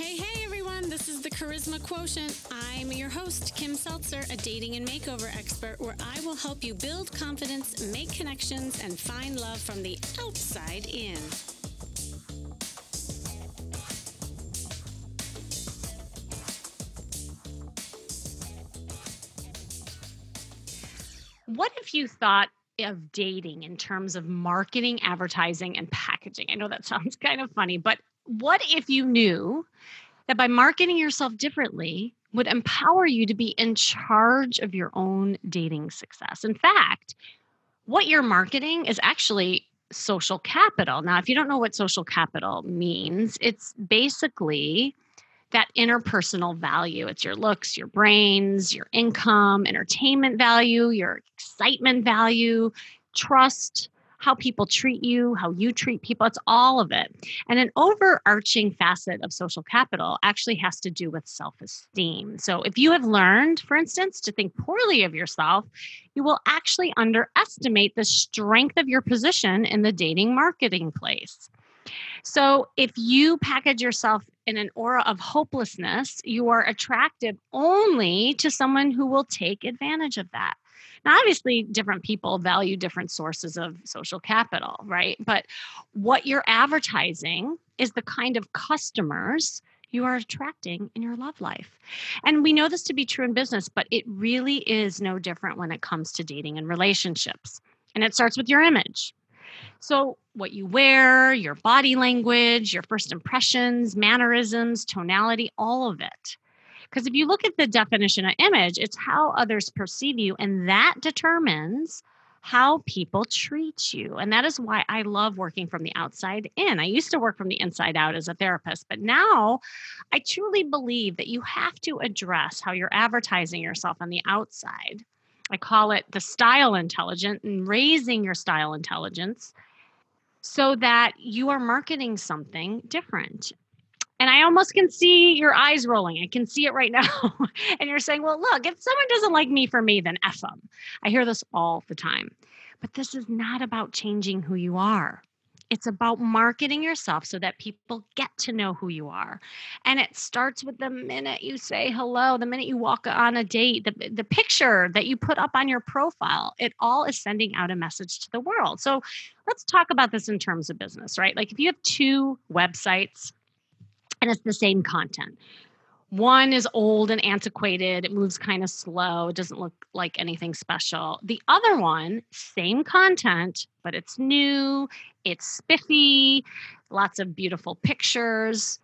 Hey, hey, everyone. This is the Charisma Quotient. I'm your host, Kim Seltzer, a dating and makeover expert, where I will help you build confidence, make connections, and find love from the outside in. What if you thought of dating in terms of marketing, advertising, and packaging? I know that sounds kind of funny, but what if you knew that by marketing yourself differently would empower you to be in charge of your own dating success? In fact, what you're marketing is actually social capital. Now, if you don't know what social capital means, it's basically that interpersonal value. It's your looks, your brains, your income, entertainment value, your excitement value, trust, how people treat you, how you treat people. It's all of it. And an overarching facet of social capital actually has to do with self esteem. So if you have learned, for instance, to think poorly of yourself, you will actually underestimate the strength of your position in the dating marketing place. So if you package yourself in an aura of hopelessness, you are attractive only to someone who will take advantage of that. Now, obviously, different people value different sources of social capital, right? But what you're advertising is the kind of customers you are attracting in your love life. And we know this to be true in business, but it really is no different when it comes to dating and relationships. And it starts with your image. So, what you wear, your body language, your first impressions, mannerisms, tonality, all of it. Because if you look at the definition of image, it's how others perceive you, and that determines how people treat you. And that is why I love working from the outside in. I used to work from the inside out as a therapist, but now I truly believe that you have to address how you're advertising yourself on the outside. I call it the style intelligence and raising your style intelligence so that you are marketing something different. And I almost can see your eyes rolling. I can see it right now. and you're saying, well, look, if someone doesn't like me for me, then F them. I hear this all the time. But this is not about changing who you are. It's about marketing yourself so that people get to know who you are. And it starts with the minute you say hello, the minute you walk on a date, the, the picture that you put up on your profile. It all is sending out a message to the world. So let's talk about this in terms of business, right? Like if you have two websites and it's the same content, one is old and antiquated. It moves kind of slow. It doesn't look like anything special. The other one, same content, but it's new, it's spiffy, lots of beautiful pictures,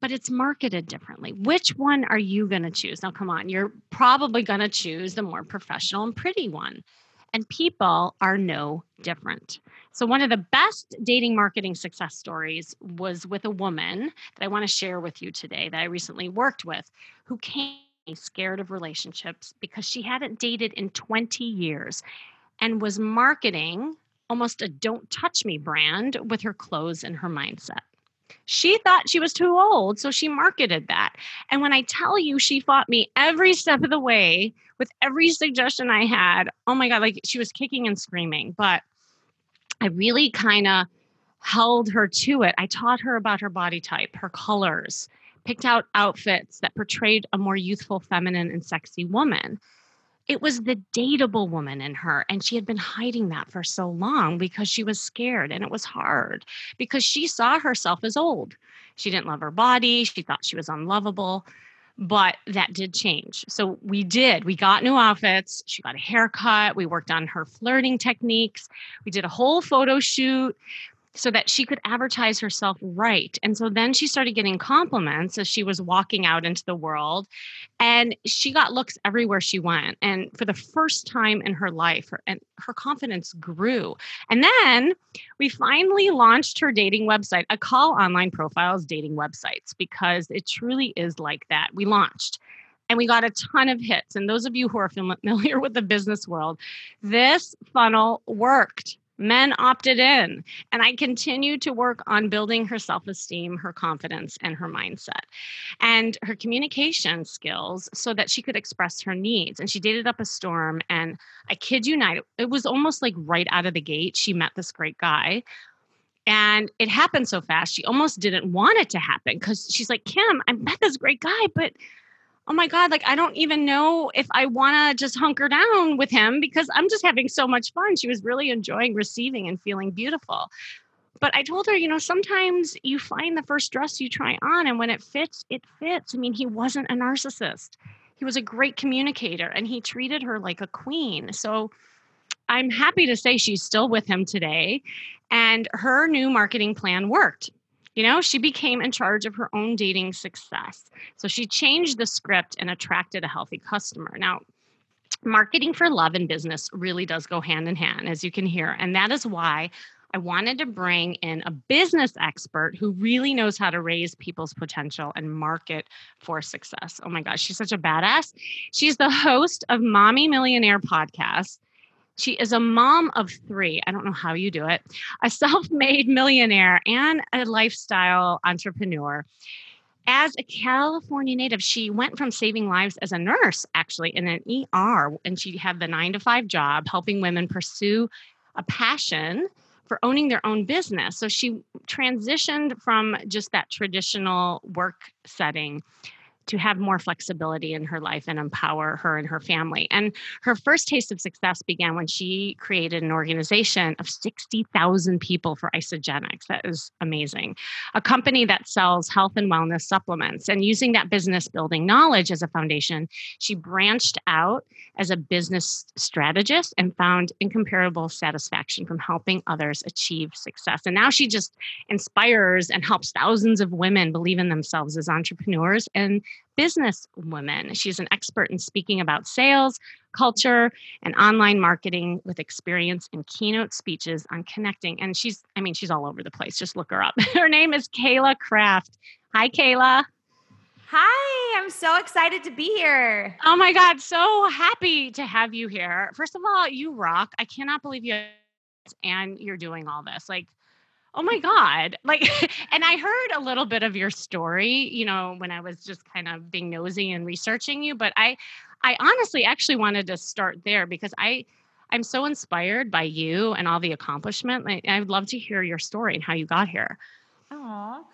but it's marketed differently. Which one are you going to choose? Now, come on, you're probably going to choose the more professional and pretty one. And people are no different. So, one of the best dating marketing success stories was with a woman that I want to share with you today that I recently worked with who came scared of relationships because she hadn't dated in 20 years and was marketing almost a don't touch me brand with her clothes and her mindset. She thought she was too old, so she marketed that. And when I tell you she fought me every step of the way with every suggestion I had, oh my God, like she was kicking and screaming. But I really kind of held her to it. I taught her about her body type, her colors, picked out outfits that portrayed a more youthful, feminine, and sexy woman it was the dateable woman in her. And she had been hiding that for so long because she was scared and it was hard because she saw herself as old. She didn't love her body. She thought she was unlovable. But that did change. So we did. We got new outfits. She got a haircut. We worked on her flirting techniques. We did a whole photo shoot so that she could advertise herself right. And so then she started getting compliments as she was walking out into the world. And she got looks everywhere she went. And for the first time in her life, her, and her confidence grew. And then we finally launched her dating website. I call online profiles dating websites because it truly is like that. We launched and we got a ton of hits. And those of you who are familiar with the business world, this funnel worked men opted in. And I continued to work on building her self esteem, her confidence, and her mindset and her communication skills so that she could express her needs. And she dated up a storm. And I kid you not, it was almost like right out of the gate, she met this great guy And it happened so fast. She almost didn't want it to happen because she's like, Kim, I met this great guy, but oh my God, like I don't even know if I want to just hunker down with him because I'm just having so much fun. She was really enjoying receiving and feeling beautiful. But I told her, you know, sometimes you find the first dress you try on, and when it fits, it fits. I mean, he wasn't a narcissist, he was a great communicator and he treated her like a queen. So I'm happy to say she's still with him today. And her new marketing plan worked. You know, she became in charge of her own dating success. So she changed the script and attracted a healthy customer. Now, marketing for love and business really does go hand in hand, as you can hear. And that is why I wanted to bring in a business expert who really knows how to raise people's potential and market for success. Oh my gosh, she's such a badass. She's the host of Mommy Millionaire podcast. She is a mom of three. I don't know how you do it, a self made millionaire and a lifestyle entrepreneur. As a California native, she went from saving lives as a nurse, actually, in an ER, and she had the nine to five job helping women pursue a passion for owning their own business. So she transitioned from just that traditional work setting to have more flexibility in her life and empower her and her family. And her first taste of success began when she created an organization of 60,000 people for Isagenix. That is amazing. A company that sells health and wellness supplements. And using that business building knowledge as a foundation, she branched out as a business strategist and found incomparable satisfaction from helping others achieve success. And now she just inspires and helps thousands of women believe in themselves as entrepreneurs and business woman. She's an expert in speaking about sales, culture, and online marketing with experience in keynote speeches on connecting. And she's, I mean, she's all over the place. Just look her up. her name is Kayla Kraft. Hi, Kayla. Hi, I'm so excited to be here. Oh my God, so happy to have you here. First of all, you rock. I cannot believe you and you're doing all this. Like, oh my god like and i heard a little bit of your story you know when i was just kind of being nosy and researching you but i i honestly actually wanted to start there because i i'm so inspired by you and all the accomplishment like, i would love to hear your story and how you got here. Oh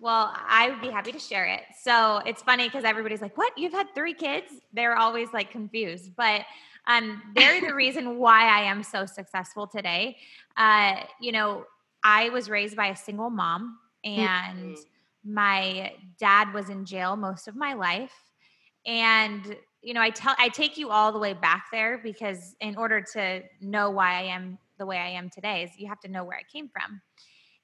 well i would be happy to share it. So it's funny because everybody's like what? You've had three kids? They're always like confused but um, they're the reason why i am so successful today. Uh, you know I was raised by a single mom, and mm-hmm. my dad was in jail most of my life. And you know, I tell I take you all the way back there because in order to know why I am the way I am today, is you have to know where I came from.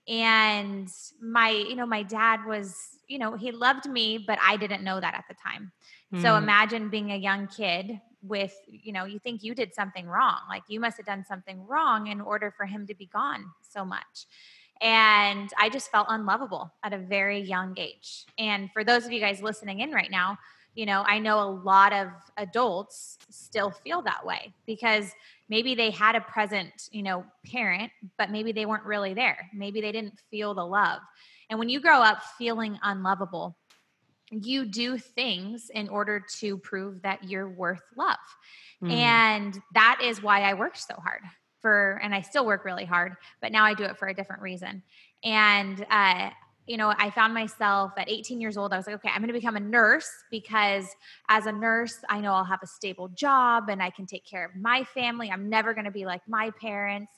And my, you know, my dad was, you know, he loved me, but I didn't know that at the time. Mm. So imagine being a young kid with, you know, you think you did something wrong. Like you must have done something wrong in order for him to be gone so much. And I just felt unlovable at a very young age. And for those of you guys listening in right now, you know, I know a lot of adults still feel that way because maybe they had a present, you know, parent, but maybe they weren't really there. Maybe they didn't feel the love. And when you grow up feeling unlovable, you do things in order to prove that you're worth love. Mm. And that is why I worked so hard for, and I still work really hard, but now I do it for a different reason. And, uh, you know, I found myself at 18 years old. I was like, okay, I'm going to become a nurse because as a nurse, I know I'll have a stable job and I can take care of my family. I'm never going to be like my parents.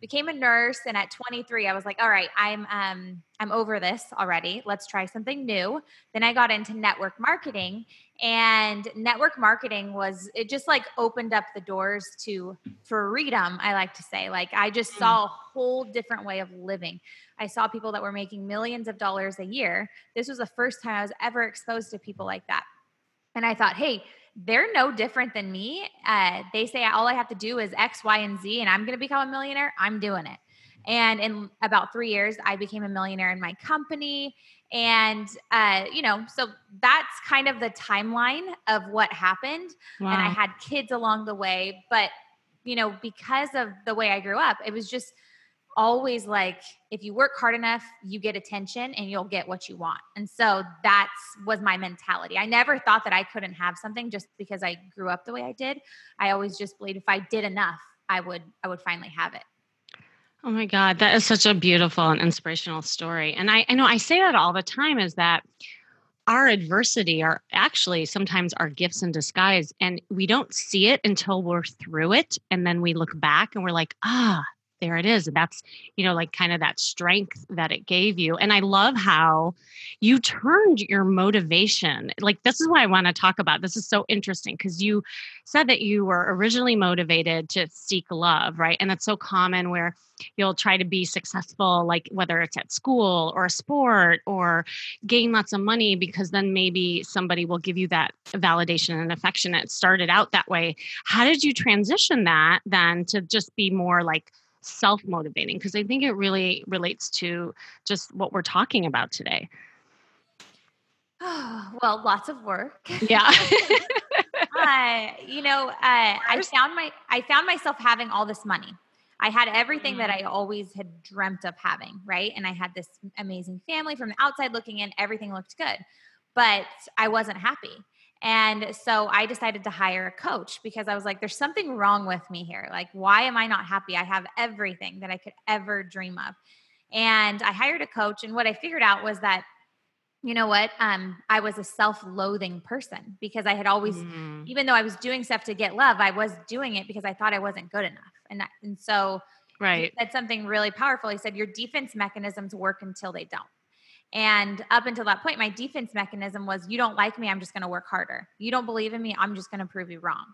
Became a nurse and at 23 i was like all right i'm um i'm over this already. Let's try something new. Then i got into network marketing and network marketing was it just like opened up the doors to freedom i like to say. Like i just saw a whole different way of living i saw people that were making millions of dollars a year this was the first time i was ever exposed to people like that and i thought hey they're no different than me. Uh, they say all I have to do is X, Y, and Z, and I'm going to become a millionaire. I'm doing it. And in about three years, I became a millionaire in my company. And, uh, you know, so that's kind of the timeline of what happened. Wow. And I had kids along the way. But, you know, because of the way I grew up, it was just always like if you work hard enough you get attention and you'll get what you want and so that's was my mentality i never thought that i couldn't have something just because i grew up the way i did i always just believed if i did enough i would i would finally have it Oh my God, that is such a beautiful and inspirational story. And I, I know I say that all the time is that our adversity are actually sometimes our gifts in disguise. And we don't see it until we're through it. And then we look back and we're like, ah, there it is. And that's, you know, like kind of that strength that it gave you. And I love how you turned your motivation. Like, this is what I want to talk about. This is so interesting because you said that you were originally motivated to seek love, right? And that's so common where you'll try to be successful, like whether it's at school or a sport or gain lots of money, because then maybe somebody will give you that validation and affection. It started out that way. How did you transition that then to just be more like, self motivating because I think it really relates to just what we're talking about today. well, lots of work. Yeah. uh, you know, uh, I found my I found myself having all this money. I had everything that mm. I always had dreamt of having, right? And I had this amazing family from the outside looking in, everything looked good. But I wasn't happy. And so I decided to hire a coach because I was like, there's something wrong with me here. Like, why am I not happy? I have everything that I could ever dream of. And I hired a coach. And what I figured out was that, you know what? Um, I was a self loathing person because I had always, mm. even though I was doing stuff to get love, I was doing it because I thought I wasn't good enough. And, that, and so, right. That's something really powerful. He said, Your defense mechanisms work until they don't. And up until that point, my defense mechanism was you don't like me, I'm just going to work harder. You don't believe in me, I'm just going to prove you wrong.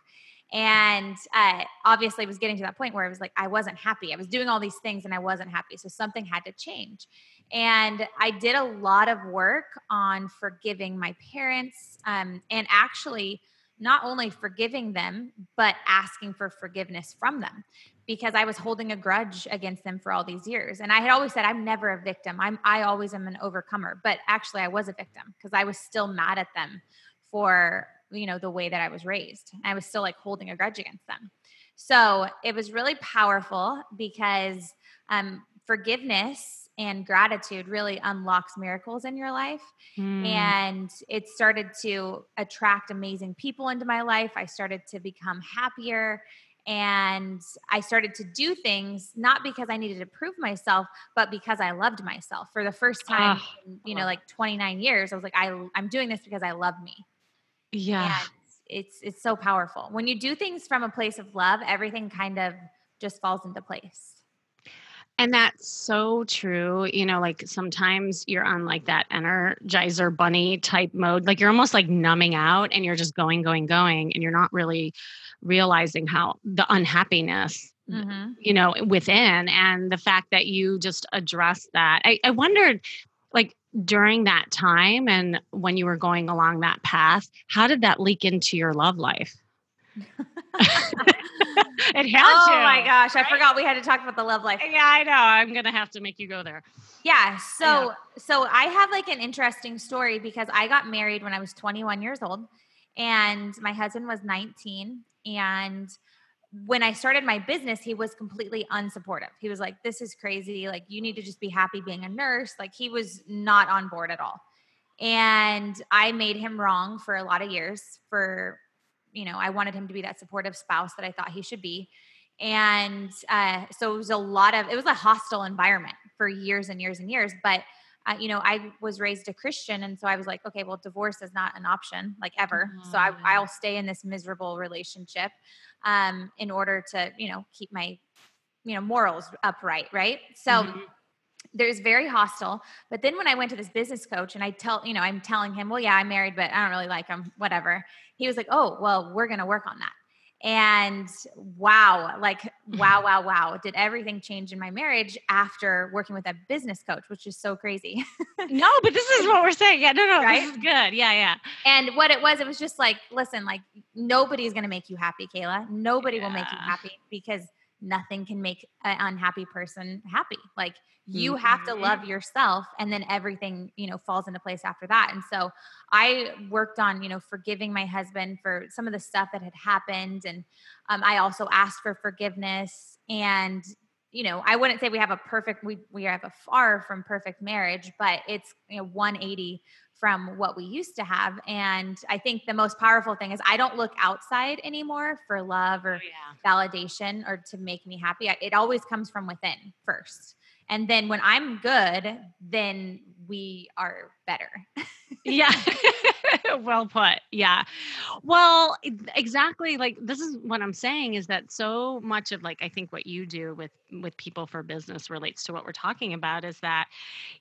And uh, obviously, it was getting to that point where I was like, I wasn't happy. I was doing all these things and I wasn't happy. So something had to change. And I did a lot of work on forgiving my parents um, and actually not only forgiving them, but asking for forgiveness from them because I was holding a grudge against them for all these years. And I had always said, I'm never a victim. I'm, I always am an overcomer. But actually, I was a victim because I was still mad at them for, you know, the way that I was raised. I was still like holding a grudge against them. So it was really powerful because um, forgiveness and gratitude really unlocks miracles in your life. Mm. And it started to attract amazing people into my life. I started to become happier and I started to do things not because I needed to prove myself, but because I loved myself. For the first time, ah, in, you know, like 29 years, I was like, I, I'm doing this because I love me. Yeah. And it's it's so powerful. When you do things from a place of love, everything kind of just falls into place. And that's so true. You know, like sometimes you're on like that energizer bunny type mode. Like you're almost like numbing out and you're just going, going, going, and you're not really realizing how the unhappiness mm-hmm. you know within and the fact that you just address that I, I wondered like during that time and when you were going along that path how did that leak into your love life it had oh to. Oh my gosh, right? I forgot we had to talk about the love life. Yeah, I know. I'm gonna have to make you go there. Yeah. So yeah. so I have like an interesting story because I got married when I was 21 years old and my husband was 19 and when I started my business, he was completely unsupportive. He was like, This is crazy. Like, you need to just be happy being a nurse. Like, he was not on board at all. And I made him wrong for a lot of years. For, you know, I wanted him to be that supportive spouse that I thought he should be. And uh, so it was a lot of, it was a hostile environment for years and years and years. But uh, you know, I was raised a Christian, and so I was like, okay, well, divorce is not an option, like ever. Mm-hmm. So I, mm-hmm. I'll stay in this miserable relationship um, in order to, you know, keep my, you know, morals upright, right? So. Mm-hmm there's very hostile. But then when I went to this business coach and I tell, you know, I'm telling him, well, yeah, I'm married, but I don't really like him, whatever. He was like, oh, well, we're going to work on that. And wow, like, wow, wow, wow. Did everything change in my marriage after working with a business coach, which is so crazy. no, but this is what we're saying. Yeah, no, no, right? this is good. Yeah, yeah. And what it was, it was just like, listen, like, nobody's going to make you happy, Kayla. Nobody yeah. will make you happy because nothing can make an unhappy person happy. Like you mm-hmm. have to mm-hmm. love yourself and then everything, you know, falls into place after that. And so I worked on, you know, forgiving my husband for some of the stuff that had happened. And um, I also asked for forgiveness and you know, I wouldn't say we have a perfect we we have a far from perfect marriage, but it's you know 180 from what we used to have. And I think the most powerful thing is I don't look outside anymore for love or oh, yeah. validation or to make me happy. It always comes from within first. And then when I'm good, then we are better. yeah. well put. Yeah. Well, exactly like this is what I'm saying is that so much of like I think what you do with with people for business relates to what we're talking about is that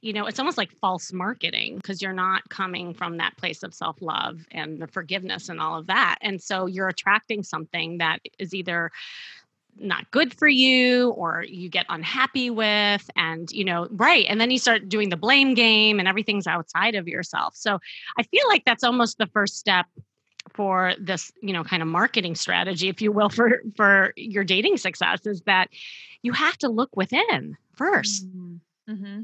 you know, it's almost like false marketing because you're not coming from that place of self-love and the forgiveness and all of that. And so you're attracting something that is either not good for you or you get unhappy with and you know right and then you start doing the blame game and everything's outside of yourself so i feel like that's almost the first step for this you know kind of marketing strategy if you will for for your dating success is that you have to look within 1st mm-hmm. mm-hmm.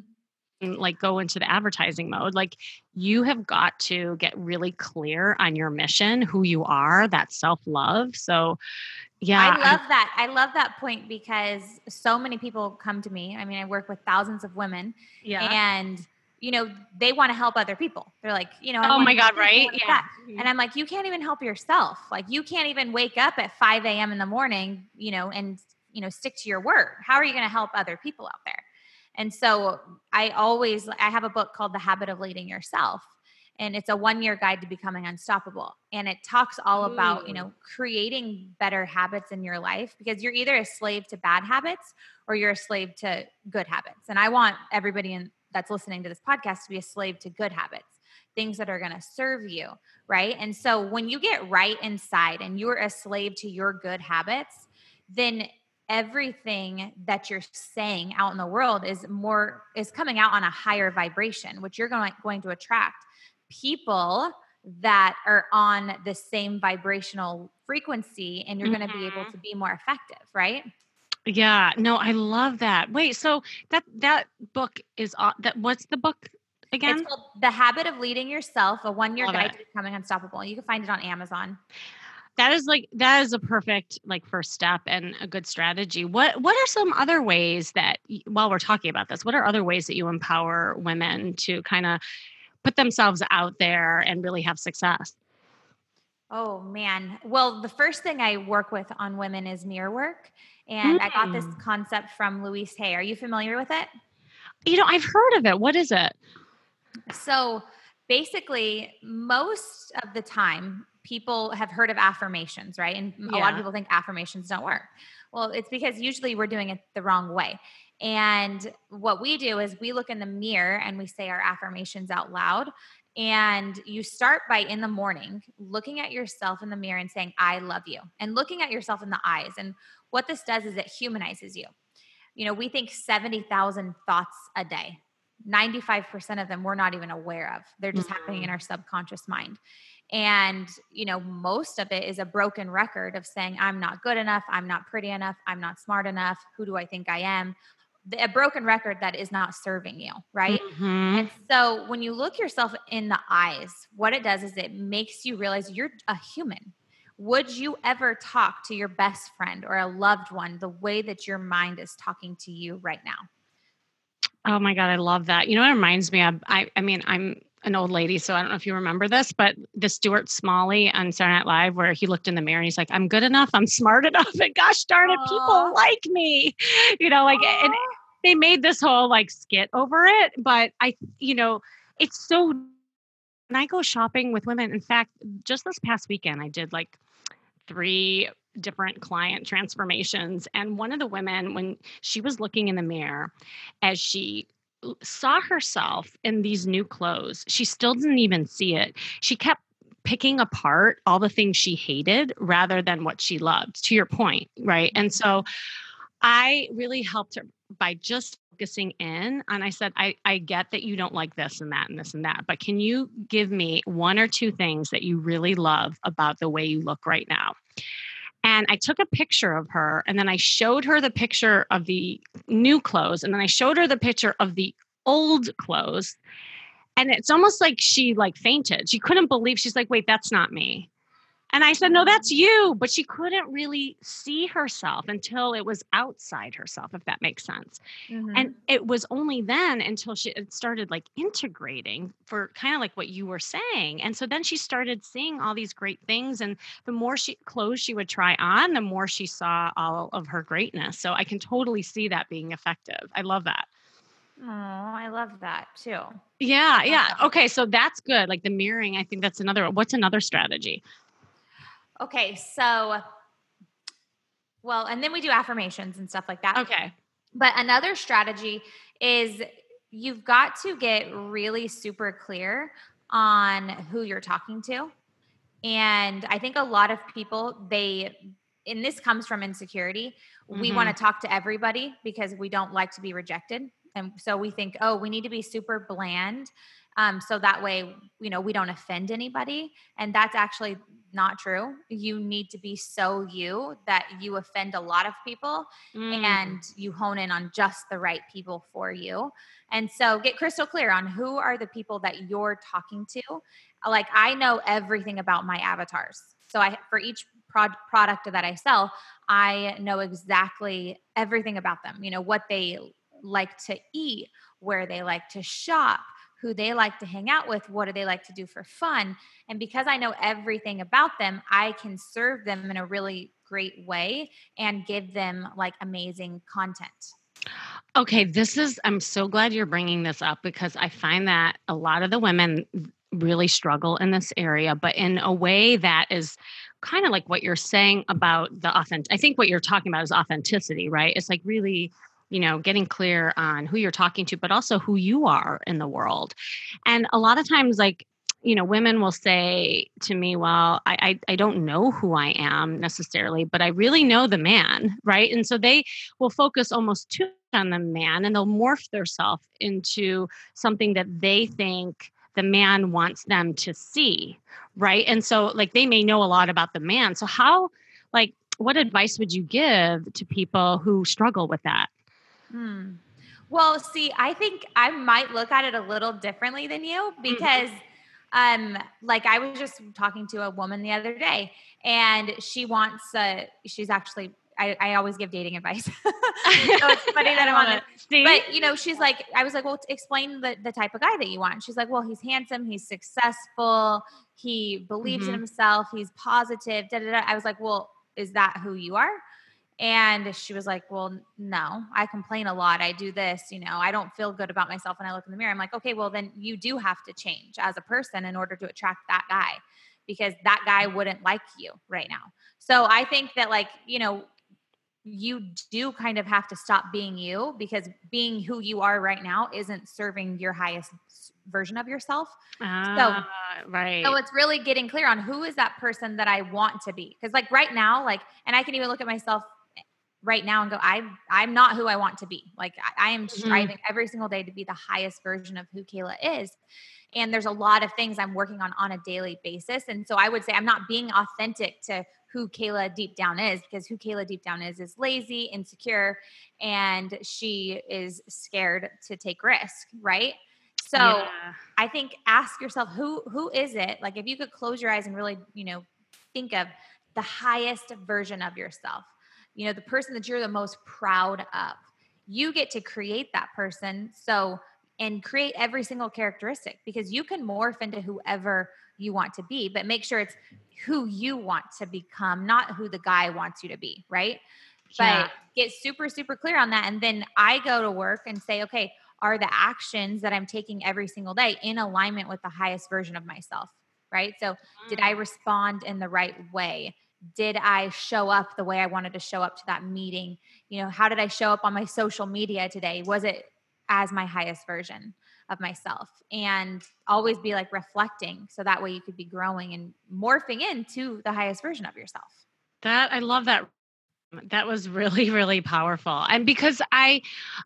Like go into the advertising mode like you have got to get really clear on your mission who you are that self-love so yeah. I love I, that. I love that point because so many people come to me. I mean, I work with thousands of women. Yeah. And you know, they want to help other people. They're like, you know, oh my God, right? Yeah. Mm-hmm. And I'm like, you can't even help yourself. Like you can't even wake up at 5 a.m. in the morning, you know, and you know, stick to your word. How are you going to help other people out there? And so I always I have a book called The Habit of Leading Yourself and it's a one year guide to becoming unstoppable. And it talks all Ooh. about you know creating better habits in your life because you're either a slave to bad habits or you're a slave to good habits. And i want everybody in, that's listening to this podcast to be a slave to good habits things that are going to serve you right? And so when you get right inside and you're a slave to your good habits then everything that you're saying out in the world is more is coming out on a higher vibration which you're going, going to attract people that are on the same vibrational frequency and you're mm-hmm. going to be able mm-hmm. to be more effective, right? Yeah, no, I love that. Wait, so that that book is that what's the book again? It's called The Habit of Leading Yourself, a one-year guide it. to becoming unstoppable. You can find it on Amazon. That is like that is a perfect like first step and a good strategy. What what are some other ways that while we're talking about this, what are other ways that you empower women to kind of put themselves out there and really have success? Oh man. Well, the first thing I work with on women is mirror work. And mm. I got this mm. concept from Louise Hay. Are you familiar with it? You know, I've heard of it. What is it? So basically, most of the time, people have heard of affirmations, right? And yeah. a lot of people think affirmations don't work. Well, it's because usually we're doing it the wrong way. And what we do is we look in the mirror and we say our affirmations out loud. And you start by in the morning looking at yourself in the mirror and saying, I love you, and looking at yourself in the eyes. And what this does is it humanizes you. You know, we think 70,000 thoughts a day. 95% of them we're not even aware of. They're just mm-hmm. happening in mm. our subconscious mind. And, you know, most of it is a broken record of saying, I'm not good enough. I'm not pretty enough. I'm not smart enough. Who do I think I am? a broken record that is not serving you, right? Mm-hmm. And so when you look yourself in the eyes, what it does is it makes you realize you're a human. Would you ever talk to your best friend or a loved one the way that your mind is talking to you right now? Oh my God, I love that. You know, it reminds me of, I, I mean, I'm an old lady, so I don't know if you remember this, but the Stuart Smalley on Saturday Night Live, where he looked in the mirror and he's like, "I'm good enough, I'm smart enough, and gosh darn it, Aww. people like me," you know, like, Aww. and they made this whole like skit over it. But I, you know, it's so. When I go shopping with women, in fact, just this past weekend, I did like three different client transformations. And one of the women, when she was looking in the mirror, as she saw herself in these new clothes. She still didn't even see it. She kept picking apart all the things she hated rather than what she loved, to your point, right? And mm-hmm. so I really helped her by just focusing in. And I said, I, I get that you don't like this and that and this and that, but can you give me one or two things that you really love about the way you look right now? And I took a picture of her and then I showed her the picture of the new clothes and then I showed her the picture of the old clothes. And it's almost like she like fainted. She couldn't believe she's like, wait, that's not me. And I said, No, that's you. But she couldn't really see herself until it was outside herself, if that makes sense. Mm-hmm. And it was only then until she started like integrating for kind of like what you were saying. And so then she started seeing all these great things. And the more she clothes she would try on, the more she saw all of her greatness. So I can totally see that being effective. I love that. Oh, I love that too. Yeah, yeah. Okay, so that's good. Like the mirroring, I think that's another. What's another strategy? Okay, so, well, and then we do affirmations and stuff like that. Okay. But another strategy is you've got to get really super clear on who you're talking to. And I think a lot of people, they, and this comes from insecurity, mm-hmm. we want to talk to everybody because we don't like to be rejected. And so we think, oh, we need to be super bland um, so that way you know we don't offend anybody. And that's actually not true. You need to be so you that you offend a lot of people mm. and you hone in on just the right people for you. And so get crystal clear on who are the people that you're talking to. Like i know everything about my avatars. So i for each prod- product that i sell i know exactly everything about them you know what they like to eat where they like to shop who they like to hang out with, what do they like to do for fun. And because I know everything about them, I can serve them in a really great way and give them like amazing content. Okay, this is, I'm so glad you're bringing this up because I find that a lot of the women really struggle in this area, but in a way that is kind of like what you're saying about the authentic. I think what you're talking about is authenticity, right? It's like really you know getting clear on who you're talking to but also who you are in the world. And a lot of times like you know women will say to me well I, I, I don't know who i am necessarily but i really know the man right? And so they will focus almost too on the man and they'll morph themselves into something that they think the man wants them to see right? And so like they may know a lot about the man. So how like what advice would you give to people who struggle with that Hmm. Well, see, I think I might look at it a little differently than you mm-hmm. because mm-hmm. um like I was just talking to a woman the other day and she wants uh she's actually I, I always give dating advice. so it's funny that I'm on it. See? But you know, she's like, I was like, well, explain the, the type of guy that you want. She's like, well, he's handsome, he's successful, he believes mm-hmm. in himself, he's positive. Da, da, da. I was like, well, is that who you are? And she was like, Well, no, I complain a lot. I do this, you know, I don't feel good about myself when I look in the mirror. I'm like, Okay, well, then you do have to change as a person in order to attract that guy because that guy wouldn't like you right now. So I think that, like, you know, you do kind of have to stop being you because being who you are right now isn't serving your highest version of yourself. Ah, so, right. So it's really getting clear on who is that person that I want to be. Because like right now, like, and I can even look at myself right now and go i'm i'm not who i want to be like i, I am mm-hmm. striving mm-hmm. every single day to be the highest version of who kayla is and there's a lot of things i'm working on on a daily basis and so i would say i'm not being authentic to who kayla deep down is because who kayla deep down is is lazy insecure and she is scared to take risk right so yeah. i think ask yourself who who is it like if you could close your eyes and really you know think of the highest version of yourself you know, the person that you're the most proud of. You get to create that person. So, and create every single characteristic because you can morph into whoever you want to be, but make sure it's who you want to become, not who the guy wants you to be, right? Yeah. But get super, super clear on that. And then I go to work and say, okay, are the actions that I'm taking every single day in alignment with the highest version of myself? Right. So, did I mm. respond in the right way? Did I show up the way I wanted to show up to that meeting? You know, how did I show up on my social media today? Was it as my highest version of myself? And always be like reflecting so that way you could be growing and morphing into the highest version of yourself. That I love that that was really really powerful and because i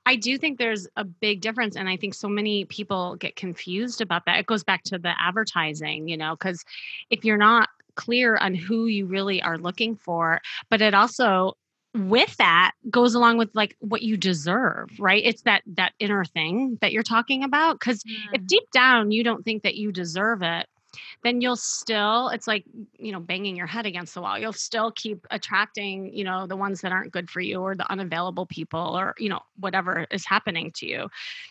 i do think there's a big difference and i think so many people get confused about that it goes back to the advertising you know because if you're not clear on who you really are looking for but it also with that goes along with like what you deserve right it's that that inner thing that you're talking about because mm. if deep down you don't think that you deserve it then you'll still, it's like, you know, banging your head against the wall. You'll still keep attracting, you know, the ones that aren't good for you or the unavailable people or, you know, whatever is happening to you.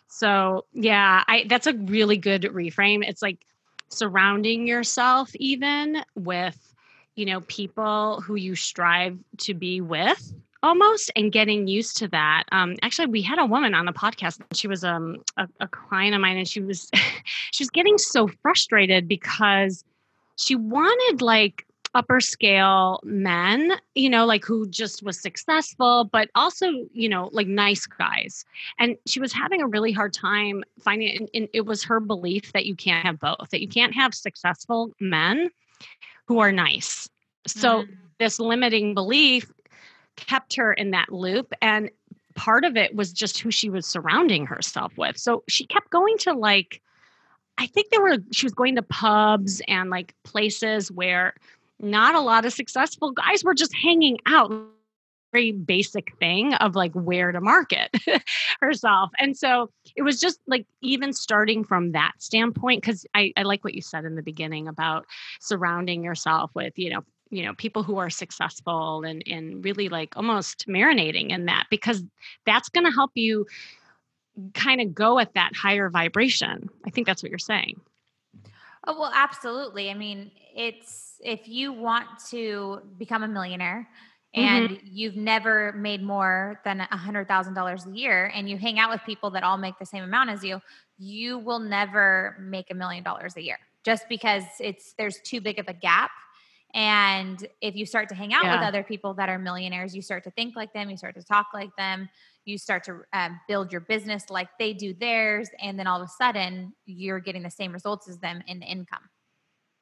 So, yeah, I that's a really good reframe. It's like surrounding yourself even with you know people who you strive to be with almost and getting used to that. Um, actually we had a woman on the podcast. She was um, a, a client of mine and she was she was getting so frustrated because she wanted like upper scale men, you know, like who just was successful, but also, you know, like nice guys. And she was having a really hard time finding it. And it was her belief that you can't have both, that you can't have successful men who are nice. So mm-hmm. this limiting belief kept her in that loop. And part of it was just who she was surrounding herself with. So she kept going to like, I think there were, she was going to pubs and like places where not a lot of successful guys were just hanging out. Very basic thing of like where to market herself. And so it was just like even starting from that standpoint, because I, I like what you said in the beginning about surrounding yourself with, you know, you know people who are successful and and really like almost marinating in that because that's going to help you kind of go at that higher vibration. I think that's what you're saying oh well absolutely i mean it's if you want to become a millionaire and mm-hmm. you've never made more than a hundred thousand dollars a year and you hang out with people that all make the same amount as you you will never make a million dollars a year just because it's there's too big of a gap and if you start to hang out yeah. with other people that are millionaires you start to think like them you start to talk like them you start to um, build your business like they do theirs and then all of a sudden you're getting the same results as them in the income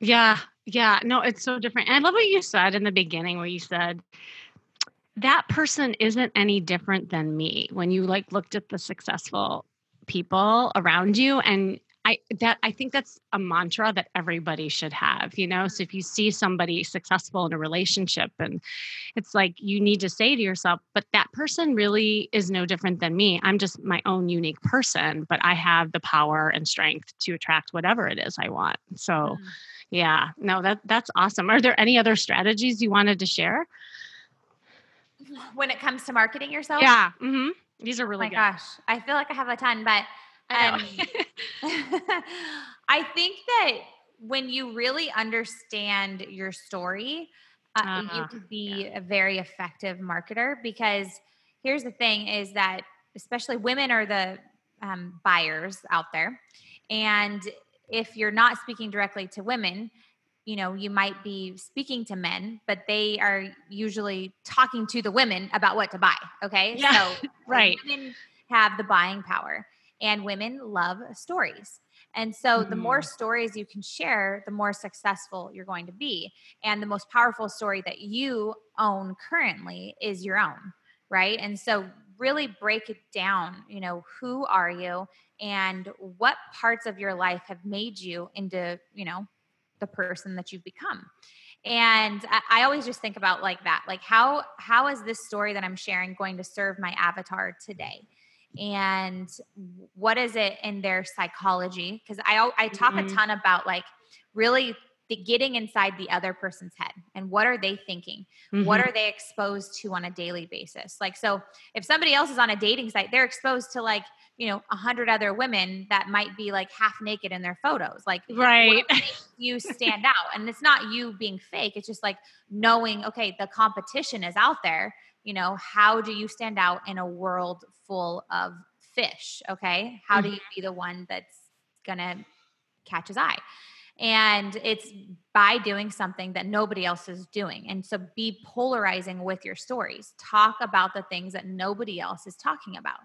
yeah. Yeah. No, it's so different. And I love what you said in the beginning where you said, that person isn't any different than me when you like looked at the successful people around you and I that I think that's a mantra that everybody should have, you know. So if you see somebody successful in a relationship and it's like you need to say to yourself, but that person really is no different than me. I'm just my own unique person, but I have the power and strength to attract whatever it is I want. So mm. Yeah, no, that that's awesome. Are there any other strategies you wanted to share? When it comes to marketing yourself? Yeah. Mm-hmm. These are really oh my good. gosh. I feel like I have a ton, but um, I, I think that when you really understand your story, uh, uh-huh. you can be yeah. a very effective marketer because here's the thing is that especially women are the um, buyers out there and if you're not speaking directly to women, you know, you might be speaking to men, but they are usually talking to the women about what to buy. Okay. Yeah, so right. Women have the buying power and women love stories. And so mm-hmm. the more mm-hmm. stories you can share, the more successful you're going to be. And the most powerful story that you own currently is your own. Right. And so really break it down. You know, who are you? and what parts of your life have made you into you know the person that you've become and I, I, always just think about like that like how how is this story that i'm sharing going to serve my avatar today and what is it in their psychology? Because i i talk mm-hmm. a ton about like really the getting inside the other person's head and what are they thinking? Mm-hmm. what are they exposed to on a daily basis? Like so if somebody else is on a dating site they're exposed to like you know a hundred other women that might be like half naked in their photos. Like right. you stand out? And it's not you being fake it's just like knowing okay the competition is out there you know how do you stand out in a world full of fish okay how mm-hmm. do you be the one that's gonna catch his eye and it's by doing something that nobody else is doing. And so be polarizing with your stories. Talk about the things that nobody else is talking about.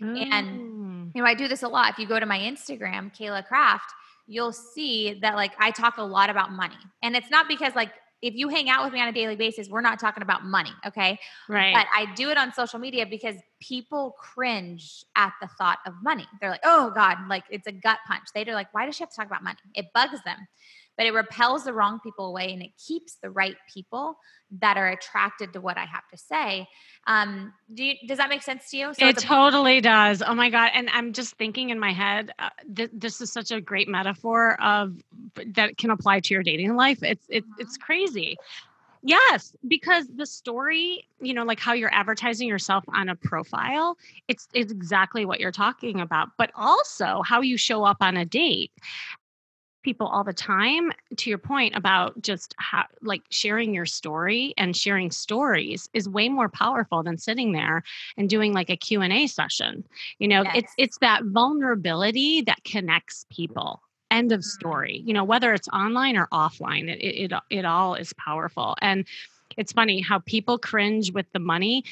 Mm. And, you know, I do this a lot. If you go to my Instagram, Kayla Kraft, you'll see that like I talk a lot about money. And it's not because like if you hang out with me on a daily basis, we're not talking about money, okay? Right. But I do it on social media because people cringe at the thought of money. They're like, "Oh God!" Like it's a gut punch. They're like, "Why does she have to talk about money?" It bugs them but it repels the wrong people away and it keeps the right people that are attracted to what I have to say. Um, do you, does that make sense to you? So it totally does. Oh my God. And I'm just thinking in my head, uh, th- this is such a great metaphor of that can apply to your dating life. It's, it, mm-hmm. it's crazy. Yes, because the story, you know, like how you're advertising yourself on a profile, it's it's exactly what you're talking about, but also how you show up on a date people all the time to your point about just how like sharing your story and sharing stories is way more powerful than sitting there and doing like a q&a session. You know yes. it's it's that vulnerability that connects people. End of mm-hmm. story. You know whether it's online or offline it, it it, it all is powerful. And it's funny how people cringe with the money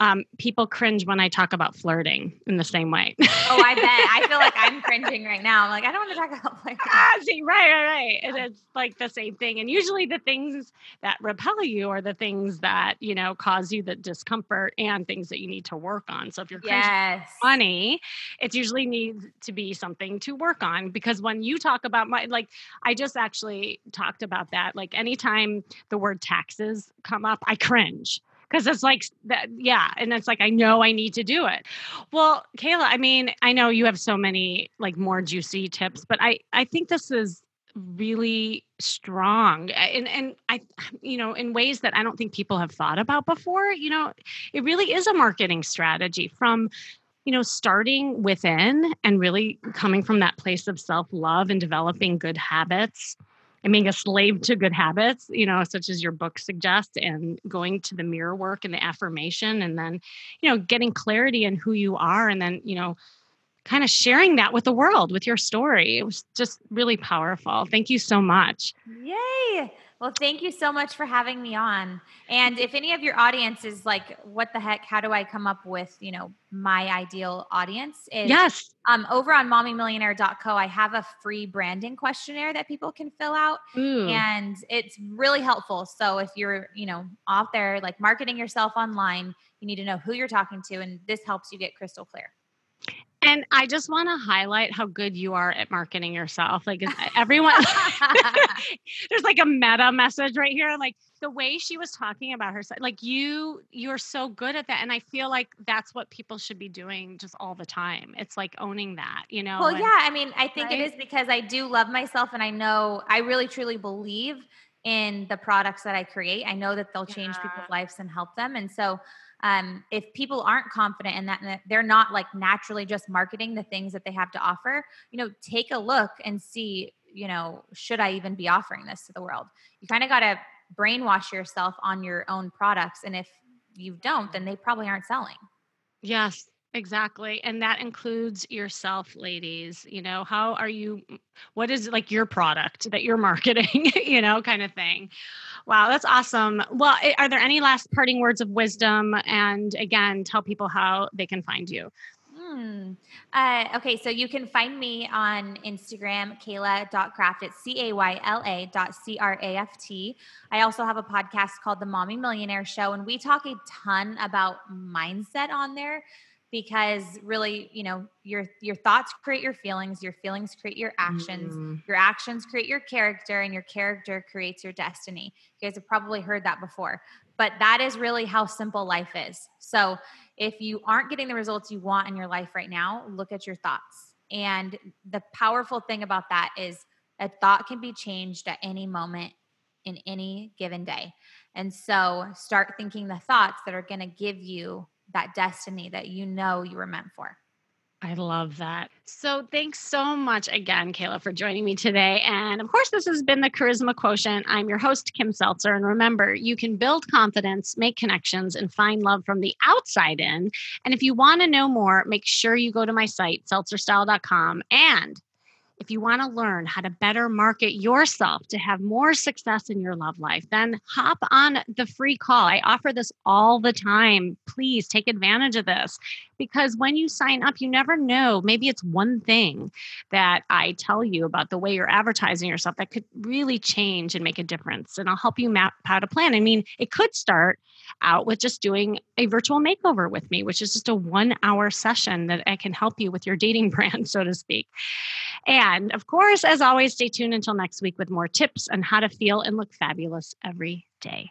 um, people cringe when I talk about flirting in the same way. oh, I bet. I feel like I'm cringing right now. I'm like, I don't want to talk about flirting. Ah, see, right, right, right. And it's like the same thing. And usually the things that repel you are the things that, you know, cause you the discomfort and things that you need to work on. So if you're cringing yes. money, it usually needs to be something to work on because when you talk about my, like, I just actually talked about that. Like anytime the word taxes come up, I cringe because it's like that yeah and it's like i know i need to do it. Well kayla i mean i know you have so many like more juicy tips but i i think this is really strong and and i you know in ways that i don't think people have thought about before you know it really is a marketing strategy from you know starting within and really coming from that place of self-love and developing good habits and being a slave to good habits, you know, such as your book suggests, and going to the mirror work and the affirmation, and then, you know, getting clarity in who you are, and then, you know, kind of sharing that with the world with your story. It was just really powerful. Thank you so much. Yay. Well, thank you so much for having me on. And if any of your audience is like, what the heck, how do I come up with, you know, my ideal audience? Is, yes. Um, over on mommymillionaire.co, I have a free branding questionnaire that people can fill out. Ooh. And it's really helpful. So if you're, you know, out there like marketing yourself online, you need to know who you're talking to. And this helps you get crystal clear. And I just want to highlight how good you are at marketing yourself. Like everyone, there's like a meta message right here. Like the way she was talking about herself, like you, you're so good at that. And I feel like that's what people should be doing just all the time. It's like owning that, you know? Well, and, yeah. I mean, I think right? it is because I do love myself and I know I really truly believe in the products that I create. I know that they'll change people's lives and help them. And so, um, if people aren't confident in that and they're not like naturally just marketing the things that they have to offer you know take a look and see you know should i even be offering this to the world? You kind of got to brainwash yourself on your own products and if you don't then they probably aren't selling. Yes Exactly. And that includes yourself, ladies. You know, how are you? What is like your product that you're marketing, you know, kind of thing. Wow, that's awesome. Well, are there any last parting words of wisdom? And again, tell people how they can find you. Hmm. Uh, okay, so you can find me on Instagram, Kayla.craft. It's C A Y L A dot C R A F T. I also have a podcast called The Mommy Millionaire Show, and we talk a ton about mindset on there because really you know your your thoughts create your feelings your feelings create your actions mm. your actions create your character and your character creates your destiny. You guys have probably heard that before but that is really how simple life is. So if you aren't getting the results you want in your life right now look at your thoughts. And the powerful thing about that is a thought can be changed at any moment in any given day. And so start thinking the thoughts that are going to give you that destiny that you know you were meant for. I love that. So, thanks so much again, Kayla, for joining me today. And of course, this has been the Charisma Quotient. I'm your host, Kim Seltzer. And remember, you can build confidence, make connections, and find love from the outside in. And if you want to know more, make sure you go to my site, seltzerstyle.com, and if you want to learn how to better market yourself to have more success in your love life, then hop on the free call. I offer this all the time. Please take advantage of this because when you sign up, you never know. Maybe it's one thing that I tell you about the way you're advertising yourself that could really change and make a difference. And I'll help you map out a plan. I mean, it could start out with just doing a virtual makeover with me, which is just a one hour session that I can help you with your dating brand, so to speak. And of course, as always, stay tuned until next week with more tips on how to feel and look fabulous every day.